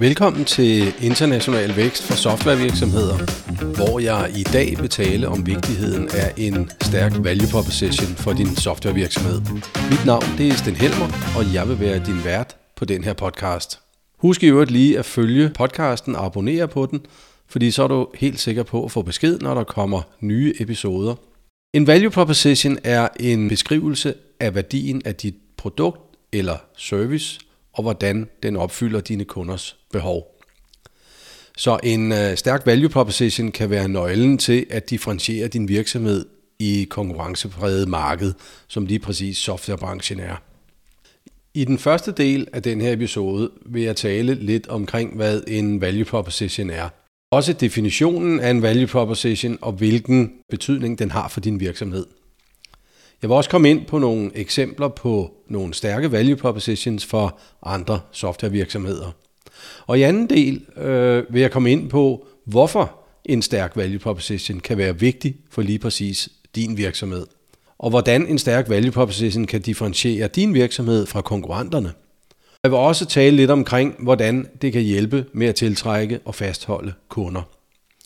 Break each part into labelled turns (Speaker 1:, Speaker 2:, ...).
Speaker 1: Velkommen til International Vækst for Softwarevirksomheder, hvor jeg i dag vil tale om vigtigheden af en stærk value proposition for din softwarevirksomhed. Mit navn det er Sten Helmer, og jeg vil være din vært på den her podcast. Husk i øvrigt lige at følge podcasten og abonnere på den, fordi så er du helt sikker på at få besked, når der kommer nye episoder. En value proposition er en beskrivelse af værdien af dit produkt eller service, og hvordan den opfylder dine kunders behov. Så en øh, stærk value proposition kan være nøglen til at differentiere din virksomhed i konkurrencepræget marked, som lige præcis softwarebranchen er. I den første del af den her episode vil jeg tale lidt omkring, hvad en value proposition er. Også definitionen af en value proposition og hvilken betydning den har for din virksomhed. Jeg vil også komme ind på nogle eksempler på nogle stærke value propositions for andre softwarevirksomheder. Og i anden del øh, vil jeg komme ind på, hvorfor en stærk value proposition kan være vigtig for lige præcis din virksomhed. Og hvordan en stærk value proposition kan differentiere din virksomhed fra konkurrenterne. Jeg vil også tale lidt omkring, hvordan det kan hjælpe med at tiltrække og fastholde kunder.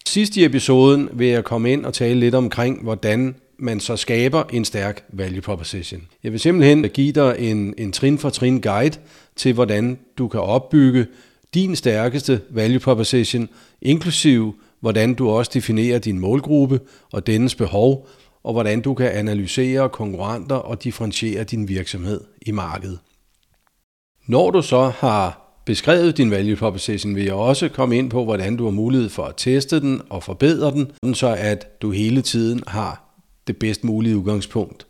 Speaker 1: Sidst i episoden vil jeg komme ind og tale lidt omkring, hvordan man så skaber en stærk value proposition. Jeg vil simpelthen give dig en, en trin for trin guide til, hvordan du kan opbygge din stærkeste value proposition, inklusive hvordan du også definerer din målgruppe og dennes behov, og hvordan du kan analysere konkurrenter og differentiere din virksomhed i markedet. Når du så har beskrevet din value proposition, vil jeg også komme ind på, hvordan du har mulighed for at teste den og forbedre den, så at du hele tiden har det bedst mulige udgangspunkt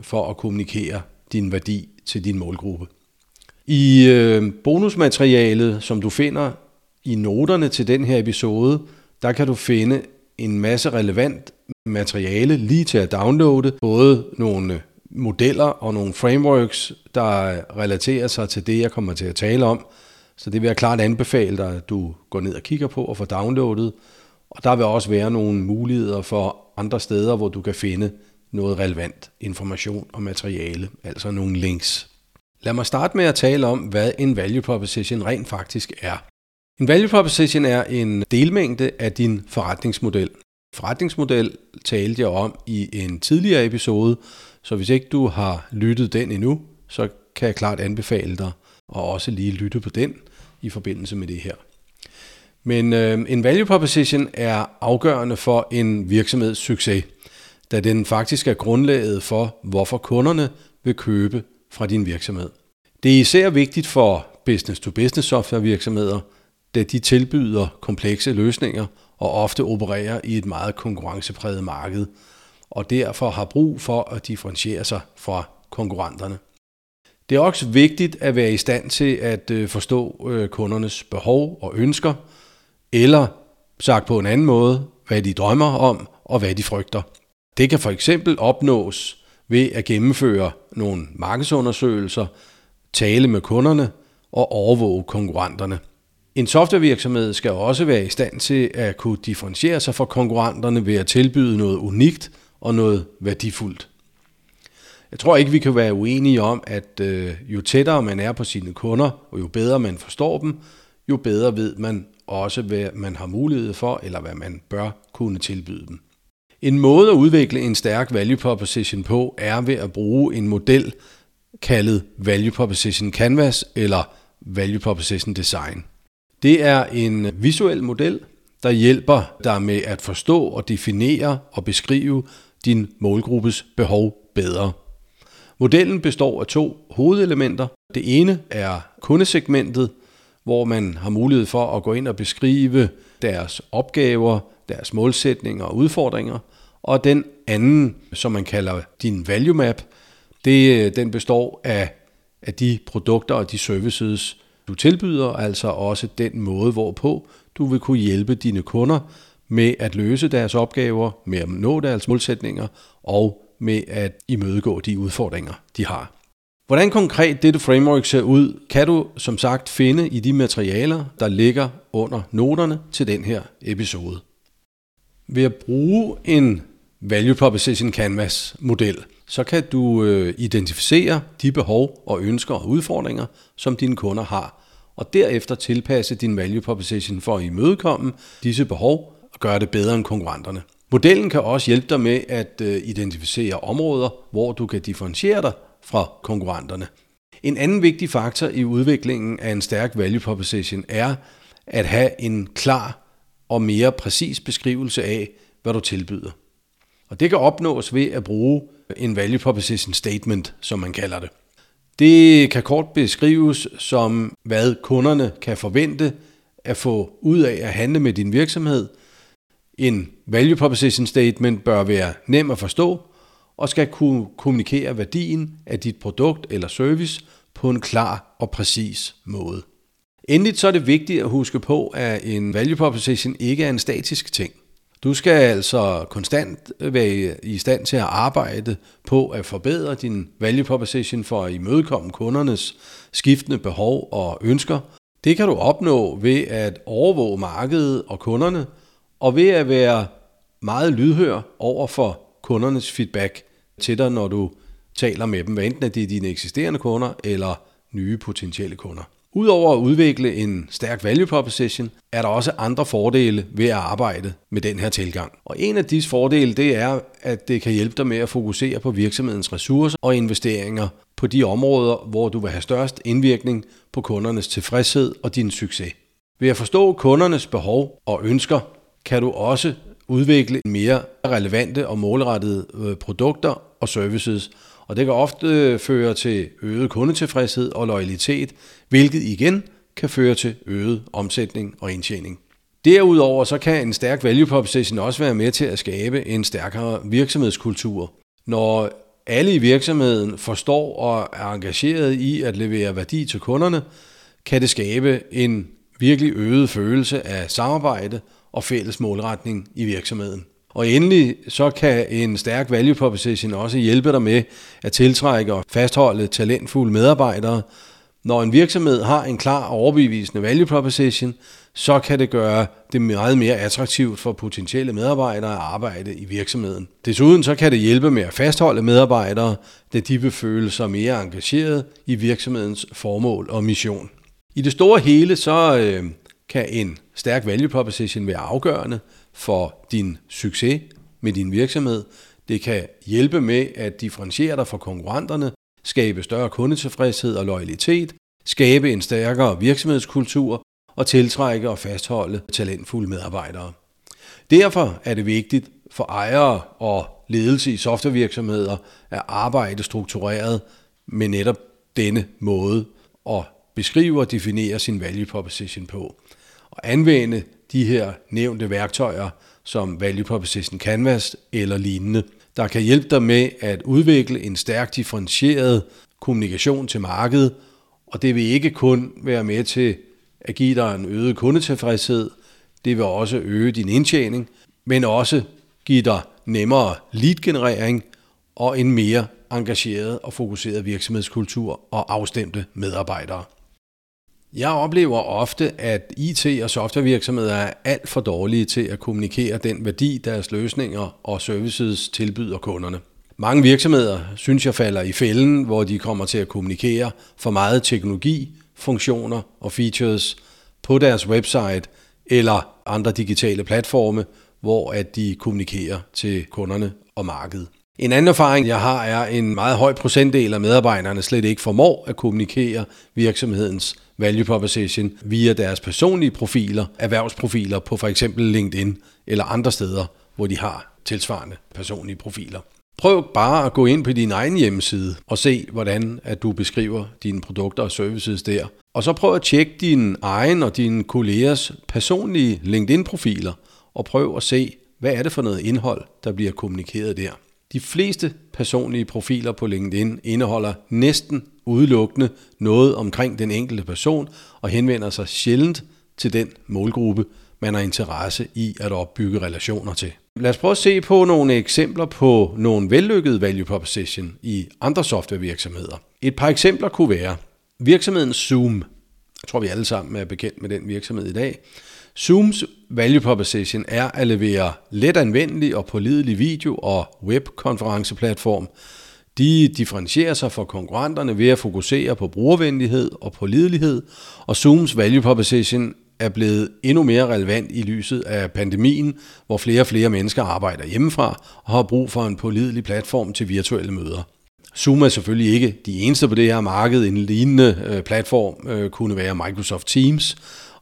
Speaker 1: for at kommunikere din værdi til din målgruppe. I øh, bonusmaterialet, som du finder i noterne til den her episode, der kan du finde en masse relevant materiale lige til at downloade, både nogle modeller og nogle frameworks, der relaterer sig til det, jeg kommer til at tale om. Så det vil jeg klart anbefale dig, at du går ned og kigger på og får downloadet. Og der vil også være nogle muligheder for andre steder, hvor du kan finde noget relevant information og materiale, altså nogle links. Lad mig starte med at tale om, hvad en value proposition rent faktisk er. En value proposition er en delmængde af din forretningsmodel. Forretningsmodel talte jeg om i en tidligere episode, så hvis ikke du har lyttet den endnu, så kan jeg klart anbefale dig at også lige lytte på den i forbindelse med det her. Men øh, en value proposition er afgørende for en virksomheds succes, da den faktisk er grundlaget for, hvorfor kunderne vil købe fra din virksomhed. Det er især vigtigt for business-to-business software virksomheder, da de tilbyder komplekse løsninger og ofte opererer i et meget konkurrencepræget marked, og derfor har brug for at differentiere sig fra konkurrenterne. Det er også vigtigt at være i stand til at øh, forstå øh, kundernes behov og ønsker, eller sagt på en anden måde, hvad de drømmer om og hvad de frygter. Det kan for eksempel opnås ved at gennemføre nogle markedsundersøgelser, tale med kunderne og overvåge konkurrenterne. En softwarevirksomhed skal også være i stand til at kunne differentiere sig fra konkurrenterne ved at tilbyde noget unikt og noget værdifuldt. Jeg tror ikke, vi kan være uenige om, at øh, jo tættere man er på sine kunder, og jo bedre man forstår dem, jo bedre ved man også, hvad man har mulighed for, eller hvad man bør kunne tilbyde dem. En måde at udvikle en stærk value proposition på, er ved at bruge en model kaldet Value Proposition Canvas eller Value Proposition Design. Det er en visuel model, der hjælper dig med at forstå og definere og beskrive din målgruppes behov bedre. Modellen består af to hovedelementer. Det ene er kundesegmentet, hvor man har mulighed for at gå ind og beskrive deres opgaver, deres målsætninger og udfordringer. Og den anden, som man kalder din value map, det, øh, den består af, af de produkter og de services, du tilbyder, altså også den måde, hvorpå du vil kunne hjælpe dine kunder med at løse deres opgaver, med at nå deres målsætninger og med at imødegå de udfordringer, de har. Hvordan konkret dette framework ser ud, kan du som sagt finde i de materialer, der ligger under noterne til den her episode. Ved at bruge en Value Proposition Canvas model, så kan du øh, identificere de behov og ønsker og udfordringer, som dine kunder har, og derefter tilpasse din value proposition for at imødekomme disse behov og gøre det bedre end konkurrenterne. Modellen kan også hjælpe dig med at øh, identificere områder, hvor du kan differentiere dig fra konkurrenterne. En anden vigtig faktor i udviklingen af en stærk value proposition er at have en klar og mere præcis beskrivelse af, hvad du tilbyder. Og det kan opnås ved at bruge en value proposition statement, som man kalder det. Det kan kort beskrives som, hvad kunderne kan forvente at få ud af at handle med din virksomhed. En value proposition statement bør være nem at forstå og skal kunne kommunikere værdien af dit produkt eller service på en klar og præcis måde. Endelig så er det vigtigt at huske på, at en value proposition ikke er en statisk ting. Du skal altså konstant være i stand til at arbejde på at forbedre din value proposition for at imødekomme kundernes skiftende behov og ønsker. Det kan du opnå ved at overvåge markedet og kunderne, og ved at være meget lydhør over for kundernes feedback til dig, når du taler med dem, hvad enten det er dine eksisterende kunder eller nye potentielle kunder. Udover at udvikle en stærk value proposition, er der også andre fordele ved at arbejde med den her tilgang. Og en af disse fordele, det er, at det kan hjælpe dig med at fokusere på virksomhedens ressourcer og investeringer på de områder, hvor du vil have størst indvirkning på kundernes tilfredshed og din succes. Ved at forstå kundernes behov og ønsker, kan du også udvikle mere relevante og målrettede øh, produkter og services, og det kan ofte øh, føre til øget kundetilfredshed og loyalitet, hvilket igen kan føre til øget omsætning og indtjening. Derudover så kan en stærk value proposition også være med til at skabe en stærkere virksomhedskultur. Når alle i virksomheden forstår og er engageret i at levere værdi til kunderne, kan det skabe en virkelig øget følelse af samarbejde og fælles målretning i virksomheden. Og endelig så kan en stærk value proposition også hjælpe dig med at tiltrække og fastholde talentfulde medarbejdere. Når en virksomhed har en klar og overbevisende value proposition, så kan det gøre det meget mere attraktivt for potentielle medarbejdere at arbejde i virksomheden. Desuden så kan det hjælpe med at fastholde medarbejdere, da de vil føle sig mere engageret i virksomhedens formål og mission. I det store hele så øh, kan en stærk value proposition være afgørende for din succes med din virksomhed. Det kan hjælpe med at differentiere dig fra konkurrenterne, skabe større kundetilfredshed og loyalitet, skabe en stærkere virksomhedskultur og tiltrække og fastholde talentfulde medarbejdere. Derfor er det vigtigt for ejere og ledelse i softwarevirksomheder at arbejde struktureret med netop denne måde at beskrive og definere sin value proposition på at anvende de her nævnte værktøjer som Value Proposition Canvas eller lignende, der kan hjælpe dig med at udvikle en stærk differentieret kommunikation til markedet, og det vil ikke kun være med til at give dig en øget kundetilfredshed, det vil også øge din indtjening, men også give dig nemmere lead-generering og en mere engageret og fokuseret virksomhedskultur og afstemte medarbejdere. Jeg oplever ofte, at IT- og softwarevirksomheder er alt for dårlige til at kommunikere den værdi, deres løsninger og services tilbyder kunderne. Mange virksomheder synes jeg falder i fælden, hvor de kommer til at kommunikere for meget teknologi, funktioner og features på deres website eller andre digitale platforme, hvor at de kommunikerer til kunderne og markedet. En anden erfaring, jeg har, er, at en meget høj procentdel af medarbejderne slet ikke formår at kommunikere virksomhedens value proposition via deres personlige profiler, erhvervsprofiler på for eksempel LinkedIn eller andre steder, hvor de har tilsvarende personlige profiler. Prøv bare at gå ind på din egen hjemmeside og se, hvordan at du beskriver dine produkter og services der. Og så prøv at tjekke din egen og dine kollegers personlige LinkedIn-profiler og prøv at se, hvad er det for noget indhold, der bliver kommunikeret der. De fleste personlige profiler på LinkedIn indeholder næsten udelukkende noget omkring den enkelte person og henvender sig sjældent til den målgruppe, man har interesse i at opbygge relationer til. Lad os prøve at se på nogle eksempler på nogle vellykkede value proposition i andre softwarevirksomheder. Et par eksempler kunne være virksomheden Zoom. Jeg tror, vi alle sammen er bekendt med den virksomhed i dag. Zooms value proposition er at levere let anvendelig og pålidelig video- og webkonferenceplatform De differentierer sig fra konkurrenterne ved at fokusere på brugervenlighed og pålidelighed, og Zooms value proposition er blevet endnu mere relevant i lyset af pandemien, hvor flere og flere mennesker arbejder hjemmefra og har brug for en pålidelig platform til virtuelle møder. Zoom er selvfølgelig ikke de eneste på det her marked. En lignende øh, platform øh, kunne være Microsoft Teams,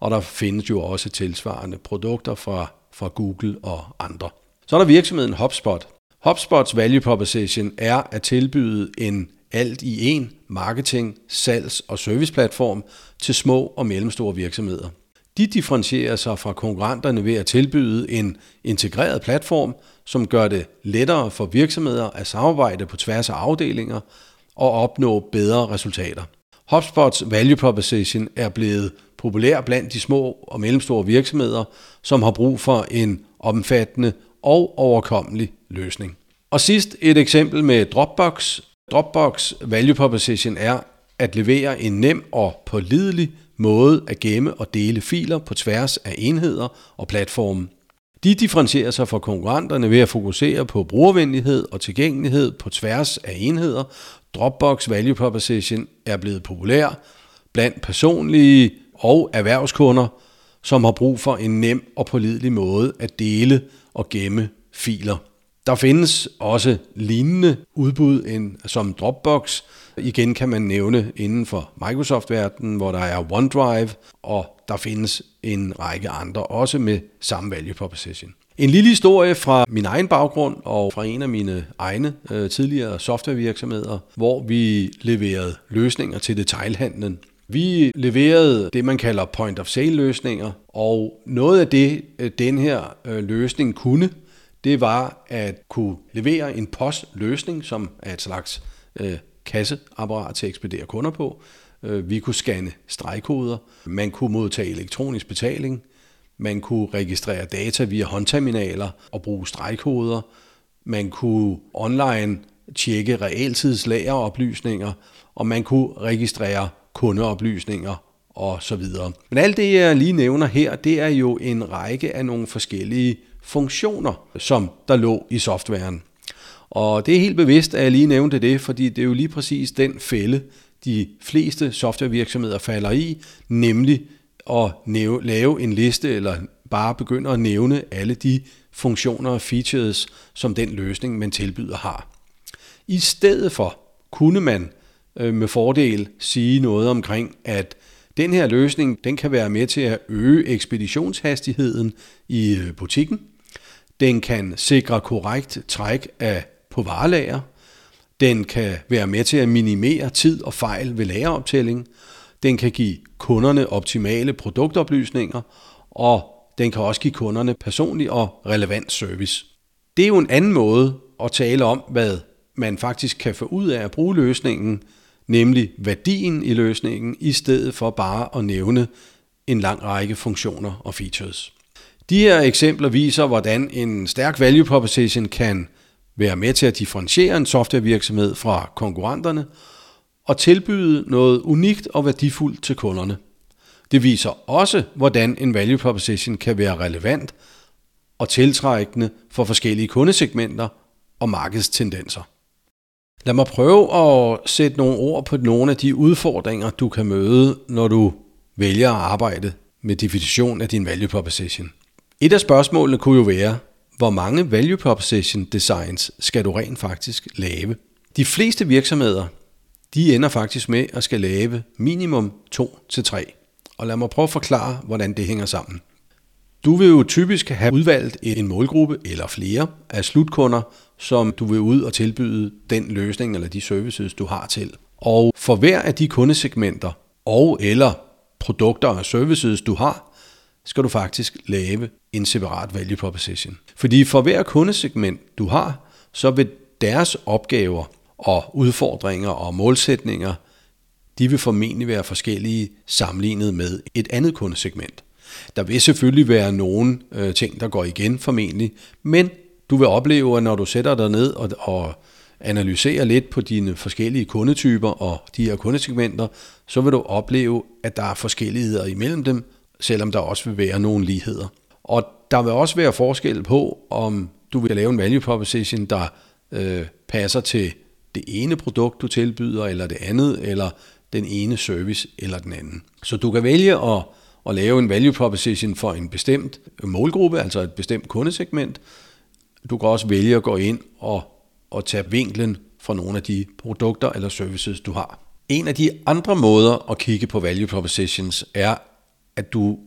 Speaker 1: og der findes jo også tilsvarende produkter fra, fra Google og andre. Så er der virksomheden HubSpot. HubSpots value proposition er at tilbyde en alt i en marketing, salgs- og serviceplatform til små og mellemstore virksomheder. De differentierer sig fra konkurrenterne ved at tilbyde en integreret platform, som gør det lettere for virksomheder at samarbejde på tværs af afdelinger og opnå bedre resultater. HubSpots value proposition er blevet populær blandt de små og mellemstore virksomheder, som har brug for en omfattende og overkommelig løsning. Og sidst et eksempel med Dropbox. Dropbox value proposition er at levere en nem og pålidelig måde at gemme og dele filer på tværs af enheder og platforme. De differentierer sig fra konkurrenterne ved at fokusere på brugervenlighed og tilgængelighed på tværs af enheder. Dropbox Value Proposition er blevet populær blandt personlige og erhvervskunder, som har brug for en nem og pålidelig måde at dele og gemme filer. Der findes også lignende udbud end, som Dropbox. Igen kan man nævne inden for Microsoft-verdenen, hvor der er OneDrive, og der findes en række andre, også med samme value proposition. En lille historie fra min egen baggrund og fra en af mine egne øh, tidligere softwarevirksomheder, hvor vi leverede løsninger til detailhandlen. Vi leverede det, man kalder point of sale løsninger, og noget af det, øh, den her øh, løsning kunne, det var at kunne levere en postløsning, som er et slags øh, kasseapparat til at ekspedere kunder på. Øh, vi kunne scanne stregkoder, man kunne modtage elektronisk betaling, man kunne registrere data via håndterminaler og bruge stregkoder, man kunne online tjekke realtidslageroplysninger, og man kunne registrere kundeoplysninger og så videre. Men alt det, jeg lige nævner her, det er jo en række af nogle forskellige funktioner, som der lå i softwaren. Og det er helt bevidst, at jeg lige nævnte det, fordi det er jo lige præcis den fælde, de fleste softwarevirksomheder falder i, nemlig at lave en liste eller bare begynde at nævne alle de funktioner og features, som den løsning, man tilbyder, har. I stedet for kunne man øh, med fordel sige noget omkring, at den her løsning den kan være med til at øge ekspeditionshastigheden i øh, butikken. Den kan sikre korrekt træk af på varelager. Den kan være med til at minimere tid og fejl ved lageroptælling. Den kan give kunderne optimale produktoplysninger, og den kan også give kunderne personlig og relevant service. Det er jo en anden måde at tale om, hvad man faktisk kan få ud af at bruge løsningen, nemlig værdien i løsningen, i stedet for bare at nævne en lang række funktioner og features. De her eksempler viser, hvordan en stærk value proposition kan være med til at differentiere en softwarevirksomhed fra konkurrenterne og tilbyde noget unikt og værdifuldt til kunderne. Det viser også, hvordan en value proposition kan være relevant og tiltrækkende for forskellige kundesegmenter og markedstendenser. Lad mig prøve at sætte nogle ord på nogle af de udfordringer, du kan møde, når du vælger at arbejde med definition af din value proposition. Et af spørgsmålene kunne jo være, hvor mange value proposition designs skal du rent faktisk lave? De fleste virksomheder, de ender faktisk med at skal lave minimum 2 til 3. Og lad mig prøve at forklare, hvordan det hænger sammen. Du vil jo typisk have udvalgt en målgruppe eller flere af slutkunder, som du vil ud og tilbyde den løsning eller de services, du har til. Og for hver af de kundesegmenter og eller produkter og services, du har, skal du faktisk lave en separat value proposition. Fordi for hver kundesegment, du har, så vil deres opgaver og udfordringer og målsætninger, de vil formentlig være forskellige sammenlignet med et andet kundesegment. Der vil selvfølgelig være nogle øh, ting, der går igen formentlig, men du vil opleve, at når du sætter dig ned og, og analyserer lidt på dine forskellige kundetyper og de her kundesegmenter, så vil du opleve, at der er forskelligheder imellem dem, selvom der også vil være nogle ligheder. Og der vil også være forskel på, om du vil lave en value proposition, der øh, passer til det ene produkt, du tilbyder, eller det andet, eller den ene service eller den anden. Så du kan vælge at, at lave en value proposition for en bestemt målgruppe, altså et bestemt kundesegment. Du kan også vælge at gå ind og, og tage vinklen for nogle af de produkter eller services, du har. En af de andre måder at kigge på value propositions er, at du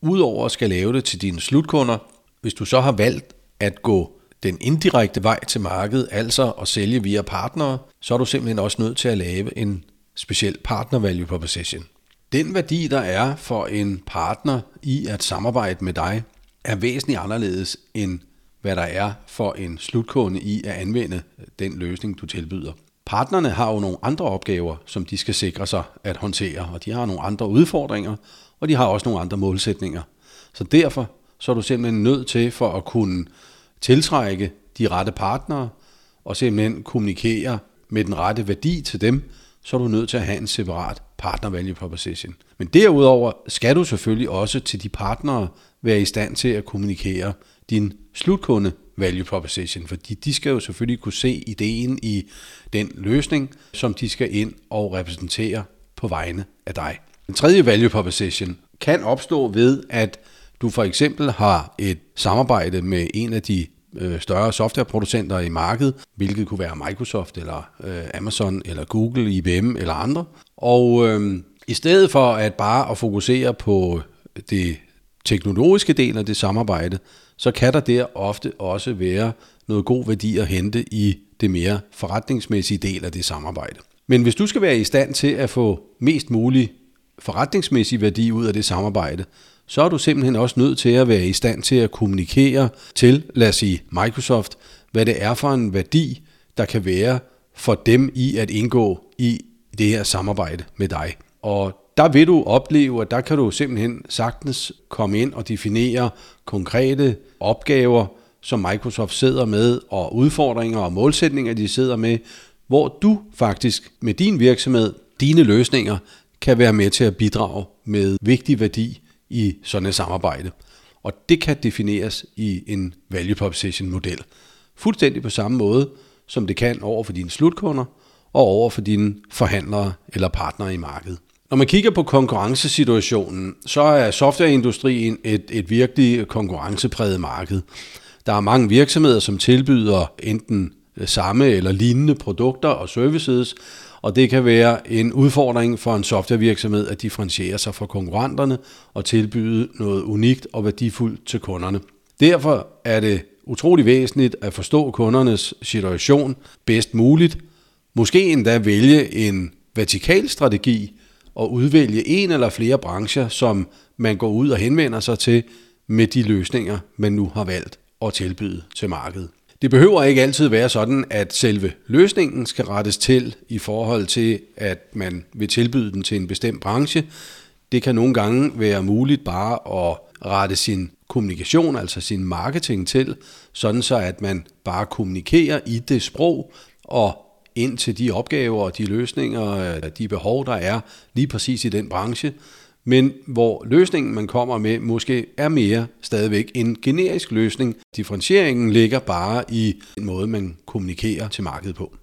Speaker 1: udover skal lave det til dine slutkunder, hvis du så har valgt at gå den indirekte vej til markedet, altså at sælge via partnere, så er du simpelthen også nødt til at lave en speciel partner value proposition. Den værdi, der er for en partner i at samarbejde med dig, er væsentligt anderledes end hvad der er for en slutkunde i at anvende den løsning, du tilbyder. Partnerne har jo nogle andre opgaver, som de skal sikre sig at håndtere, og de har nogle andre udfordringer, og de har også nogle andre målsætninger. Så derfor så er du simpelthen nødt til for at kunne tiltrække de rette partnere og simpelthen kommunikere med den rette værdi til dem, så er du nødt til at have en separat partner value proposition. Men derudover skal du selvfølgelig også til de partnere være i stand til at kommunikere din slutkunde value proposition, fordi de skal jo selvfølgelig kunne se ideen i den løsning, som de skal ind og repræsentere på vegne af dig. Den tredje value proposition kan opstå ved, at du for eksempel har et samarbejde med en af de øh, større softwareproducenter i markedet, hvilket kunne være Microsoft eller øh, Amazon eller Google, IBM eller andre. Og øh, i stedet for at bare at fokusere på det teknologiske del af det samarbejde, så kan der der ofte også være noget god værdi at hente i det mere forretningsmæssige del af det samarbejde. Men hvis du skal være i stand til at få mest mulig forretningsmæssig værdi ud af det samarbejde, så er du simpelthen også nødt til at være i stand til at kommunikere til, lad os sige, Microsoft, hvad det er for en værdi, der kan være for dem i at indgå i det her samarbejde med dig. Og der vil du opleve, at der kan du simpelthen sagtens komme ind og definere konkrete opgaver, som Microsoft sidder med, og udfordringer og målsætninger, de sidder med, hvor du faktisk med din virksomhed, dine løsninger, kan være med til at bidrage med vigtig værdi i sådan et samarbejde. Og det kan defineres i en value proposition model. Fuldstændig på samme måde, som det kan over for dine slutkunder og over for dine forhandlere eller partnere i markedet. Når man kigger på konkurrencesituationen, så er softwareindustrien et, et virkelig konkurrencepræget marked. Der er mange virksomheder, som tilbyder enten øh, samme eller lignende produkter og services, og det kan være en udfordring for en softwarevirksomhed at differentiere sig fra konkurrenterne og tilbyde noget unikt og værdifuldt til kunderne. Derfor er det utrolig væsentligt at forstå kundernes situation bedst muligt, måske endda vælge en vertikal strategi og udvælge en eller flere brancher, som man går ud og henvender sig til med de løsninger, man nu har valgt at tilbyde til markedet. Det behøver ikke altid være sådan, at selve løsningen skal rettes til i forhold til, at man vil tilbyde den til en bestemt branche. Det kan nogle gange være muligt bare at rette sin kommunikation, altså sin marketing til, sådan så at man bare kommunikerer i det sprog og ind til de opgaver og de løsninger, øh, de behov, der er lige præcis i den branche, men hvor løsningen, man kommer med, måske er mere stadigvæk en generisk løsning. Differentieringen ligger bare i den måde, man kommunikerer til markedet på.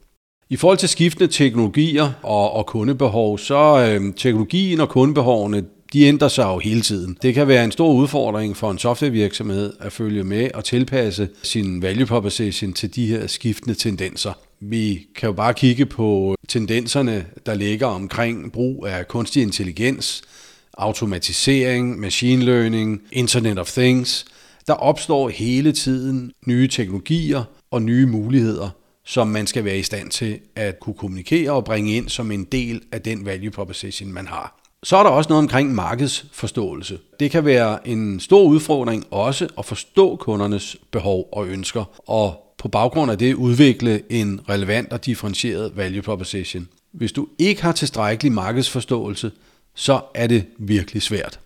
Speaker 1: I forhold til skiftende teknologier og, og kundebehov, så øh, teknologien og kundebehovene, de ændrer sig jo hele tiden. Det kan være en stor udfordring for en softwarevirksomhed at følge med og tilpasse sin value proposition til de her skiftende tendenser. Vi kan jo bare kigge på tendenserne, der ligger omkring brug af kunstig intelligens, automatisering, machine learning, Internet of Things. Der opstår hele tiden nye teknologier og nye muligheder, som man skal være i stand til at kunne kommunikere og bringe ind som en del af den value proposition, man har. Så er der også noget omkring markedsforståelse. Det kan være en stor udfordring også at forstå kundernes behov og ønsker, og på baggrund af det udvikle en relevant og differentieret value proposition. Hvis du ikke har tilstrækkelig markedsforståelse, så er det virkelig svært.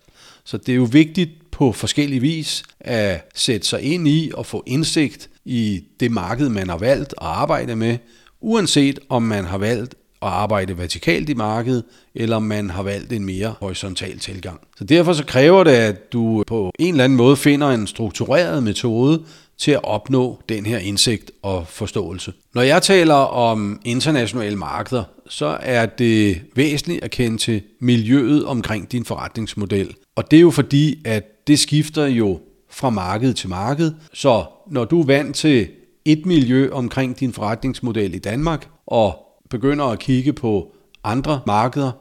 Speaker 1: Så det er jo vigtigt på forskellige vis at sætte sig ind i og få indsigt i det marked, man har valgt at arbejde med, uanset om man har valgt at arbejde vertikalt i markedet, eller om man har valgt en mere horisontal tilgang. Så derfor så kræver det, at du på en eller anden måde finder en struktureret metode til at opnå den her indsigt og forståelse. Når jeg taler om internationale markeder, så er det væsentligt at kende til miljøet omkring din forretningsmodel. Og det er jo fordi, at det skifter jo fra marked til marked. Så når du er vant til et miljø omkring din forretningsmodel i Danmark, og begynder at kigge på andre markeder,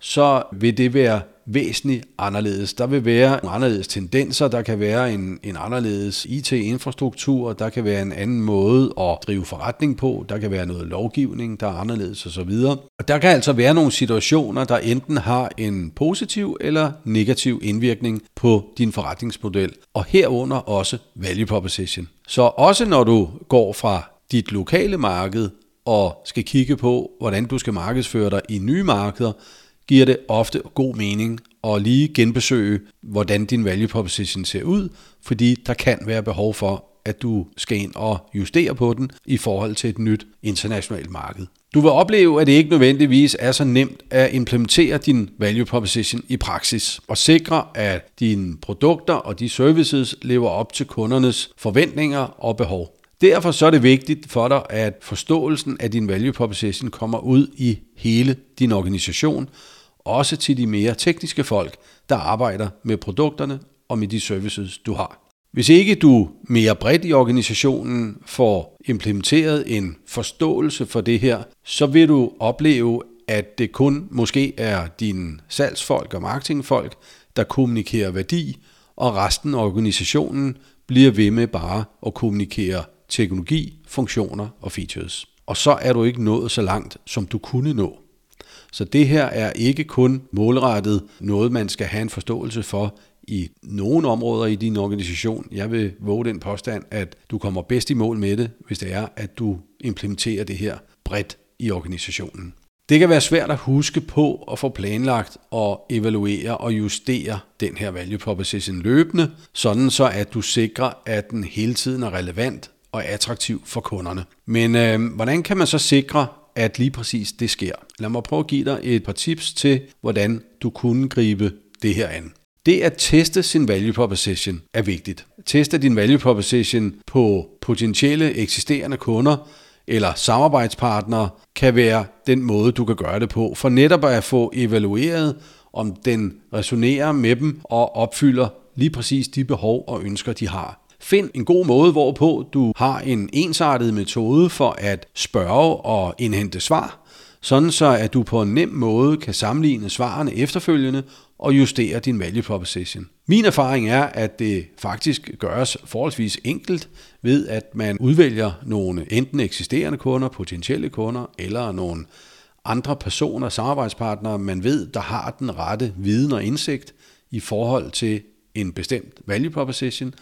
Speaker 1: så vil det være væsentligt anderledes. Der vil være nogle anderledes tendenser, der kan være en, en anderledes IT-infrastruktur, der kan være en anden måde at drive forretning på, der kan være noget lovgivning, der er anderledes osv. Og der kan altså være nogle situationer, der enten har en positiv eller negativ indvirkning på din forretningsmodel, og herunder også value proposition. Så også når du går fra dit lokale marked og skal kigge på, hvordan du skal markedsføre dig i nye markeder, giver det ofte god mening at lige genbesøge, hvordan din value proposition ser ud, fordi der kan være behov for, at du skal ind og justere på den i forhold til et nyt internationalt marked. Du vil opleve, at det ikke nødvendigvis er så nemt at implementere din value proposition i praksis og sikre, at dine produkter og de services lever op til kundernes forventninger og behov. Derfor så er det vigtigt for dig, at forståelsen af din value proposition kommer ud i hele din organisation, også til de mere tekniske folk, der arbejder med produkterne og med de services, du har. Hvis ikke du mere bredt i organisationen får implementeret en forståelse for det her, så vil du opleve, at det kun måske er dine salgsfolk og marketingfolk, der kommunikerer værdi, og resten af organisationen bliver ved med bare at kommunikere teknologi, funktioner og features. Og så er du ikke nået så langt, som du kunne nå. Så det her er ikke kun målrettet noget, man skal have en forståelse for i nogle områder i din organisation. Jeg vil våge den påstand, at du kommer bedst i mål med det, hvis det er, at du implementerer det her bredt i organisationen. Det kan være svært at huske på at få planlagt og evaluere og justere den her value proposition løbende, sådan så at du sikrer, at den hele tiden er relevant og attraktiv for kunderne. Men øh, hvordan kan man så sikre, at lige præcis det sker? Lad mig prøve at give dig et par tips til, hvordan du kunne gribe det her an. Det at teste sin value proposition er vigtigt. Teste din value proposition på potentielle eksisterende kunder eller samarbejdspartnere kan være den måde, du kan gøre det på, for netop at få evalueret, om den resonerer med dem og opfylder lige præcis de behov og ønsker, de har. Find en god måde, hvorpå du har en ensartet metode for at spørge og indhente svar, sådan så at du på en nem måde kan sammenligne svarene efterfølgende og justere din value proposition. Min erfaring er, at det faktisk gøres forholdsvis enkelt ved, at man udvælger nogle enten eksisterende kunder, potentielle kunder eller nogle andre personer, samarbejdspartnere, man ved, der har den rette viden og indsigt i forhold til en bestemt value proposition,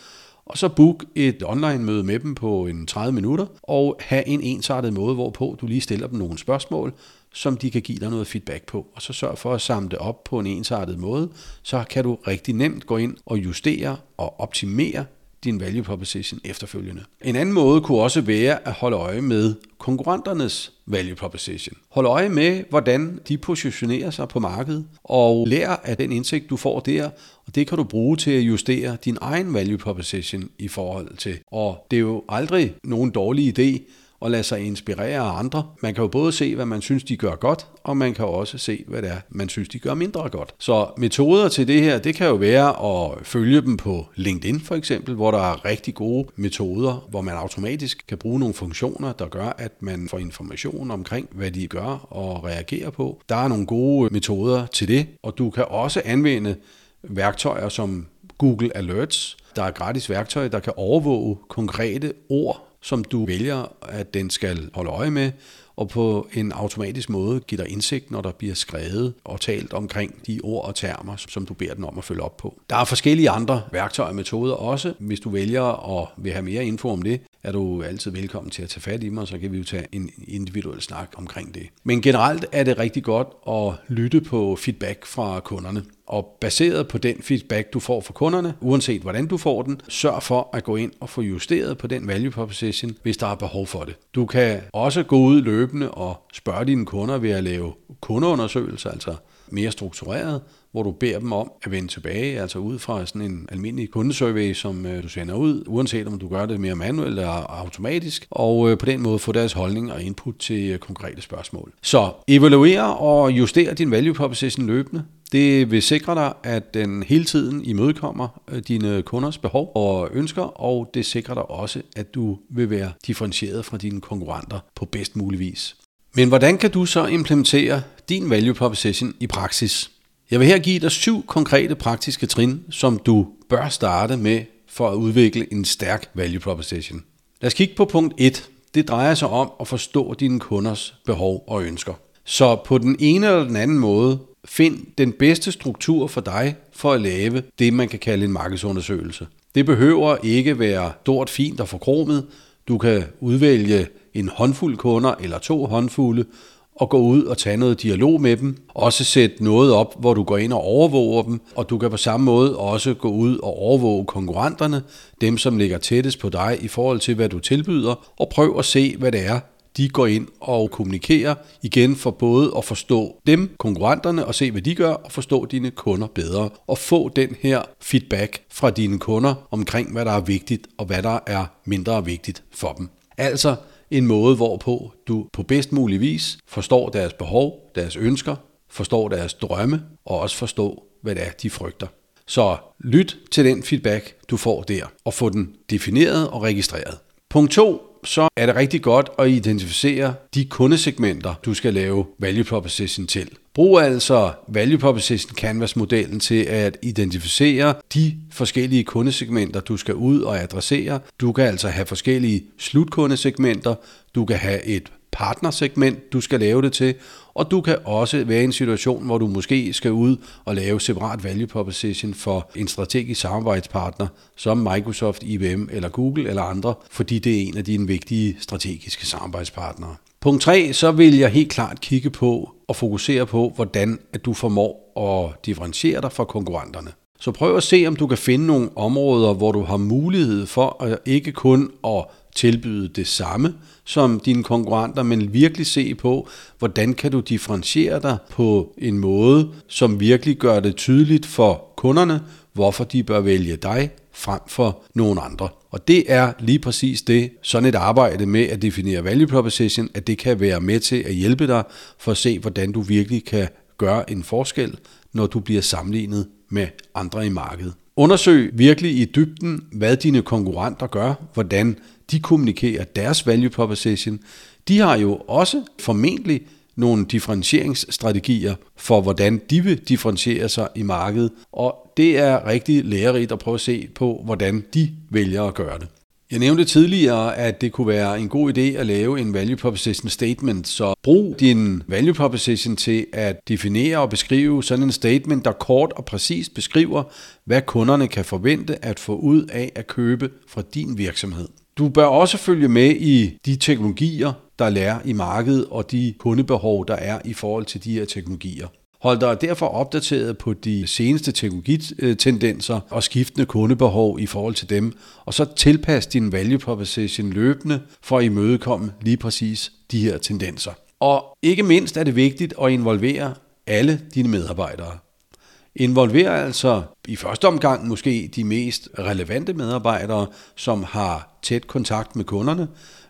Speaker 1: og så book et online møde med dem på en 30 minutter, og have en ensartet måde, hvorpå du lige stiller dem nogle spørgsmål, som de kan give dig noget feedback på. Og så sørg for at samle det op på en ensartet måde, så kan du rigtig nemt gå ind og justere og optimere din value proposition efterfølgende. En anden måde kunne også være at holde øje med konkurrenternes value proposition. Hold øje med, hvordan de positionerer sig på markedet, og lær af den indsigt, du får der, og det kan du bruge til at justere din egen value proposition i forhold til. Og det er jo aldrig nogen dårlig idé og lade sig inspirere af andre. Man kan jo både se, hvad man synes, de gør godt, og man kan også se, hvad det er, man synes, de gør mindre godt. Så metoder til det her, det kan jo være at følge dem på LinkedIn for eksempel, hvor der er rigtig gode metoder, hvor man automatisk kan bruge nogle funktioner, der gør, at man får information omkring, hvad de gør og reagerer på. Der er nogle gode metoder til det, og du kan også anvende værktøjer som Google Alerts. Der er gratis værktøj, der kan overvåge konkrete ord som du vælger, at den skal holde øje med, og på en automatisk måde give dig indsigt, når der bliver skrevet og talt omkring de ord og termer, som du beder den om at følge op på. Der er forskellige andre værktøjer og metoder også. Hvis du vælger og vil have mere info om det, er du altid velkommen til at tage fat i mig, så kan vi jo tage en individuel snak omkring det. Men generelt er det rigtig godt at lytte på feedback fra kunderne. Og baseret på den feedback, du får fra kunderne, uanset hvordan du får den, sørg for at gå ind og få justeret på den value proposition, hvis der er behov for det. Du kan også gå ud løbende og spørge dine kunder ved at lave kundeundersøgelser, altså mere struktureret, hvor du beder dem om at vende tilbage, altså ud fra sådan en almindelig kundesurvey, som øh, du sender ud, uanset om du gør det mere manuelt eller automatisk, og øh, på den måde få deres holdning og input til øh, konkrete spørgsmål. Så evaluere og justere din value proposition løbende. Det vil sikre dig, at den hele tiden imødekommer øh, dine kunders behov og ønsker, og det sikrer dig også, at du vil være differentieret fra dine konkurrenter på bedst mulig vis. Men hvordan kan du så implementere din value proposition i praksis? Jeg vil her give dig syv konkrete praktiske trin, som du bør starte med for at udvikle en stærk value proposition. Lad os kigge på punkt 1. Det drejer sig om at forstå dine kunders behov og ønsker. Så på den ene eller den anden måde, find den bedste struktur for dig for at lave det, man kan kalde en markedsundersøgelse. Det behøver ikke være stort, fint og forkromet. Du kan udvælge en håndfuld kunder eller to håndfulde, og gå ud og tage noget dialog med dem. Også sætte noget op, hvor du går ind og overvåger dem, og du kan på samme måde også gå ud og overvåge konkurrenterne, dem som ligger tættest på dig i forhold til, hvad du tilbyder, og prøv at se, hvad det er, de går ind og kommunikerer igen for både at forstå dem, konkurrenterne, og se, hvad de gør, og forstå dine kunder bedre, og få den her feedback fra dine kunder omkring, hvad der er vigtigt, og hvad der er mindre vigtigt for dem. Altså, en måde, hvorpå du på bedst mulig vis forstår deres behov, deres ønsker, forstår deres drømme og også forstår, hvad det er, de frygter. Så lyt til den feedback, du får der, og få den defineret og registreret. Punkt 2 så er det rigtig godt at identificere de kundesegmenter, du skal lave value proposition til. Brug altså value proposition canvas modellen til at identificere de forskellige kundesegmenter, du skal ud og adressere. Du kan altså have forskellige slutkundesegmenter, du kan have et partnersegment, du skal lave det til, og du kan også være i en situation, hvor du måske skal ud og lave separat value proposition for en strategisk samarbejdspartner som Microsoft, IBM eller Google eller andre, fordi det er en af dine vigtige strategiske samarbejdspartnere. Punkt 3, så vil jeg helt klart kigge på og fokusere på, hvordan at du formår at differentiere dig fra konkurrenterne. Så prøv at se, om du kan finde nogle områder, hvor du har mulighed for at ikke kun at tilbyde det samme som dine konkurrenter, men virkelig se på, hvordan kan du differentiere dig på en måde, som virkelig gør det tydeligt for kunderne, hvorfor de bør vælge dig frem for nogen andre. Og det er lige præcis det, sådan et arbejde med at definere value proposition, at det kan være med til at hjælpe dig for at se, hvordan du virkelig kan gøre en forskel, når du bliver sammenlignet med andre i markedet. Undersøg virkelig i dybden, hvad dine konkurrenter gør, hvordan de kommunikerer deres value proposition. De har jo også formentlig nogle differentieringsstrategier for, hvordan de vil differentiere sig i markedet, og det er rigtig lærerigt at prøve at se på, hvordan de vælger at gøre det. Jeg nævnte tidligere, at det kunne være en god idé at lave en value proposition statement, så brug din value proposition til at definere og beskrive sådan en statement, der kort og præcist beskriver, hvad kunderne kan forvente at få ud af at købe fra din virksomhed. Du bør også følge med i de teknologier, der lærer i markedet, og de kundebehov, der er i forhold til de her teknologier. Hold dig derfor opdateret på de seneste teknologitendenser og skiftende kundebehov i forhold til dem, og så tilpas din value proposition løbende for at imødekomme lige præcis de her tendenser. Og ikke mindst er det vigtigt at involvere alle dine medarbejdere involverer altså i første omgang måske de mest relevante medarbejdere, som har tæt kontakt med kunderne,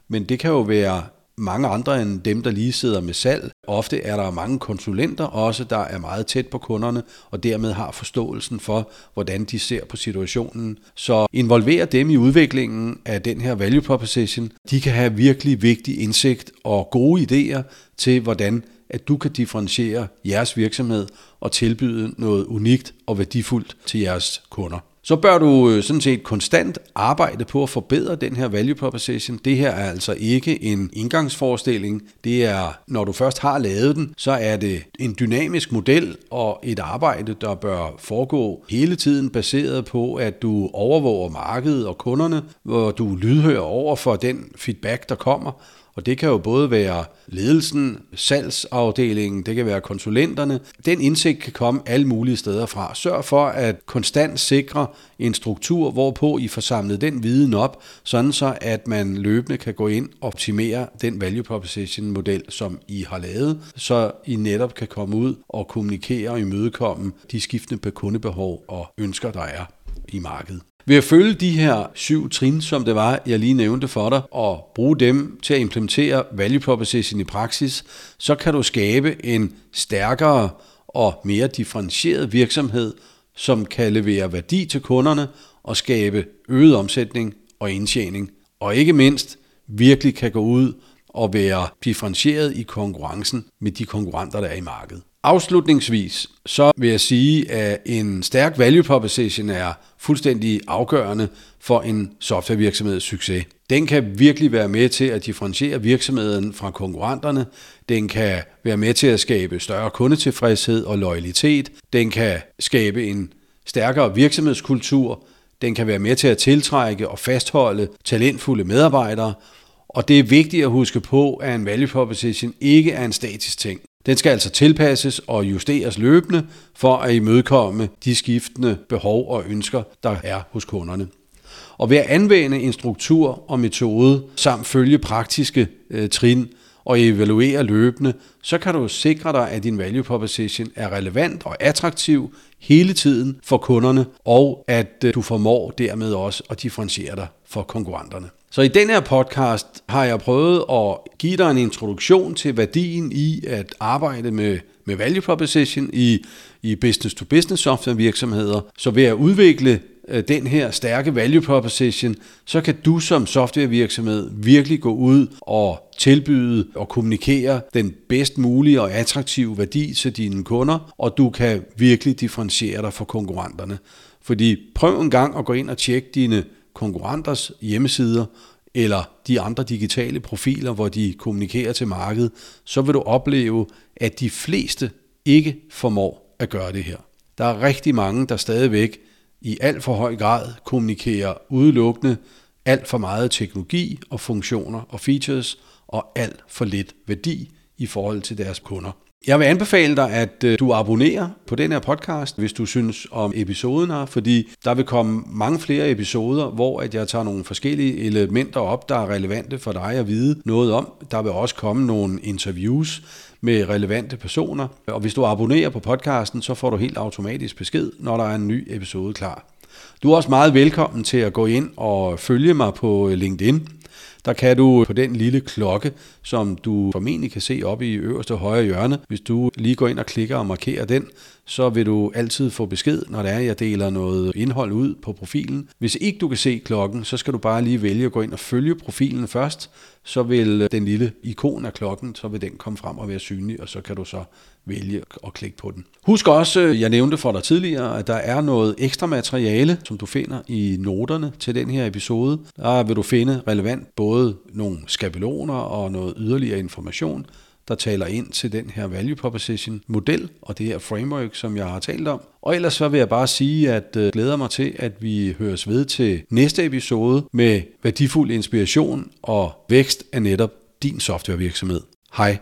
Speaker 1: men det kan jo være mange andre end dem, der lige sidder med salg. Ofte er der mange konsulenter også, der er meget tæt på kunderne, og dermed har forståelsen for, hvordan de ser på situationen. Så involver dem i udviklingen af den her value proposition. De kan have virkelig vigtig indsigt og gode idéer til, hvordan at du kan differentiere jeres virksomhed og tilbyde noget unikt og værdifuldt til jeres kunder. Så bør du øh, sådan set konstant arbejde på at forbedre den her value proposition. Det her er altså ikke en indgangsforestilling. Det er, når du først har lavet den, så er det en dynamisk model og et arbejde, der bør foregå hele tiden baseret på, at du overvåger markedet og kunderne, hvor du lydhører over for den feedback, der kommer, og det kan jo både være ledelsen, salgsafdelingen, det kan være konsulenterne. Den indsigt kan komme alle mulige steder fra. Sørg for at konstant sikre en struktur, hvorpå I får samlet den viden op, sådan så at man løbende kan gå ind og optimere den value proposition model, som I har lavet, så I netop kan komme ud og kommunikere og imødekomme de skiftende kundebehov og ønsker, der er i markedet. Ved at følge de her syv trin, som det var, jeg lige nævnte for dig, og bruge dem til at implementere value proposition i praksis, så kan du skabe en stærkere og mere differentieret virksomhed, som kan levere værdi til kunderne og skabe øget omsætning og indtjening. Og ikke mindst virkelig kan gå ud og være differentieret i konkurrencen med de konkurrenter, der er i markedet. Afslutningsvis så vil jeg sige, at en stærk value proposition er fuldstændig afgørende for en softwarevirksomheds succes. Den kan virkelig være med til at differentiere virksomheden fra konkurrenterne. Den kan være med til at skabe større kundetilfredshed og loyalitet. Den kan skabe en stærkere virksomhedskultur. Den kan være med til at tiltrække og fastholde talentfulde medarbejdere. Og det er vigtigt at huske på, at en value proposition ikke er en statisk ting. Den skal altså tilpasses og justeres løbende for at imødekomme de skiftende behov og ønsker, der er hos kunderne. Og ved at anvende en struktur og metode samt følge praktiske øh, trin og evaluere løbende, så kan du sikre dig, at din value proposition er relevant og attraktiv hele tiden for kunderne, og at øh, du formår dermed også at differentiere dig for konkurrenterne. Så i den her podcast har jeg prøvet at give dig en introduktion til værdien i at arbejde med, med value proposition i, i business-to-business software virksomheder. Så ved at udvikle øh, den her stærke value proposition, så kan du som softwarevirksomhed virkelig gå ud og tilbyde og kommunikere den bedst mulige og attraktive værdi til dine kunder, og du kan virkelig differentiere dig fra konkurrenterne. Fordi prøv en gang at gå ind og tjekke dine konkurrenters hjemmesider eller de andre digitale profiler, hvor de kommunikerer til markedet, så vil du opleve, at de fleste ikke formår at gøre det her. Der er rigtig mange, der stadigvæk i alt for høj grad kommunikerer udelukkende alt for meget teknologi og funktioner og features og alt for lidt værdi i forhold til deres kunder. Jeg vil anbefale dig, at øh, du abonnerer på den her podcast, hvis du synes om episoden her, fordi der vil komme mange flere episoder, hvor at jeg tager nogle forskellige elementer op, der er relevante for dig at vide noget om. Der vil også komme nogle interviews med relevante personer, og hvis du abonnerer på podcasten, så får du helt automatisk besked, når der er en ny episode klar. Du er også meget velkommen til at gå ind og følge mig på øh, LinkedIn. Der kan du på den lille klokke, som du formentlig kan se oppe i øverste højre hjørne, hvis du lige går ind og klikker og markerer den, så vil du altid få besked, når det er, jeg deler noget indhold ud på profilen. Hvis ikke du kan se klokken, så skal du bare lige vælge at gå ind og følge profilen først, så vil den lille ikon af klokken, så vil den komme frem og være synlig, og så kan du så vælge at klikke på den. Husk også, øh, jeg nævnte for dig tidligere, at der er noget ekstra materiale, som du finder i noterne til den her episode. Der vil du finde relevant både nogle skabeloner og noget yderligere information, der taler ind til den her value proposition model og det her framework, som jeg har talt om. Og ellers så vil jeg bare sige, at jeg glæder mig til, at vi høres ved til næste episode med værdifuld inspiration og vækst af netop din softwarevirksomhed. Hej.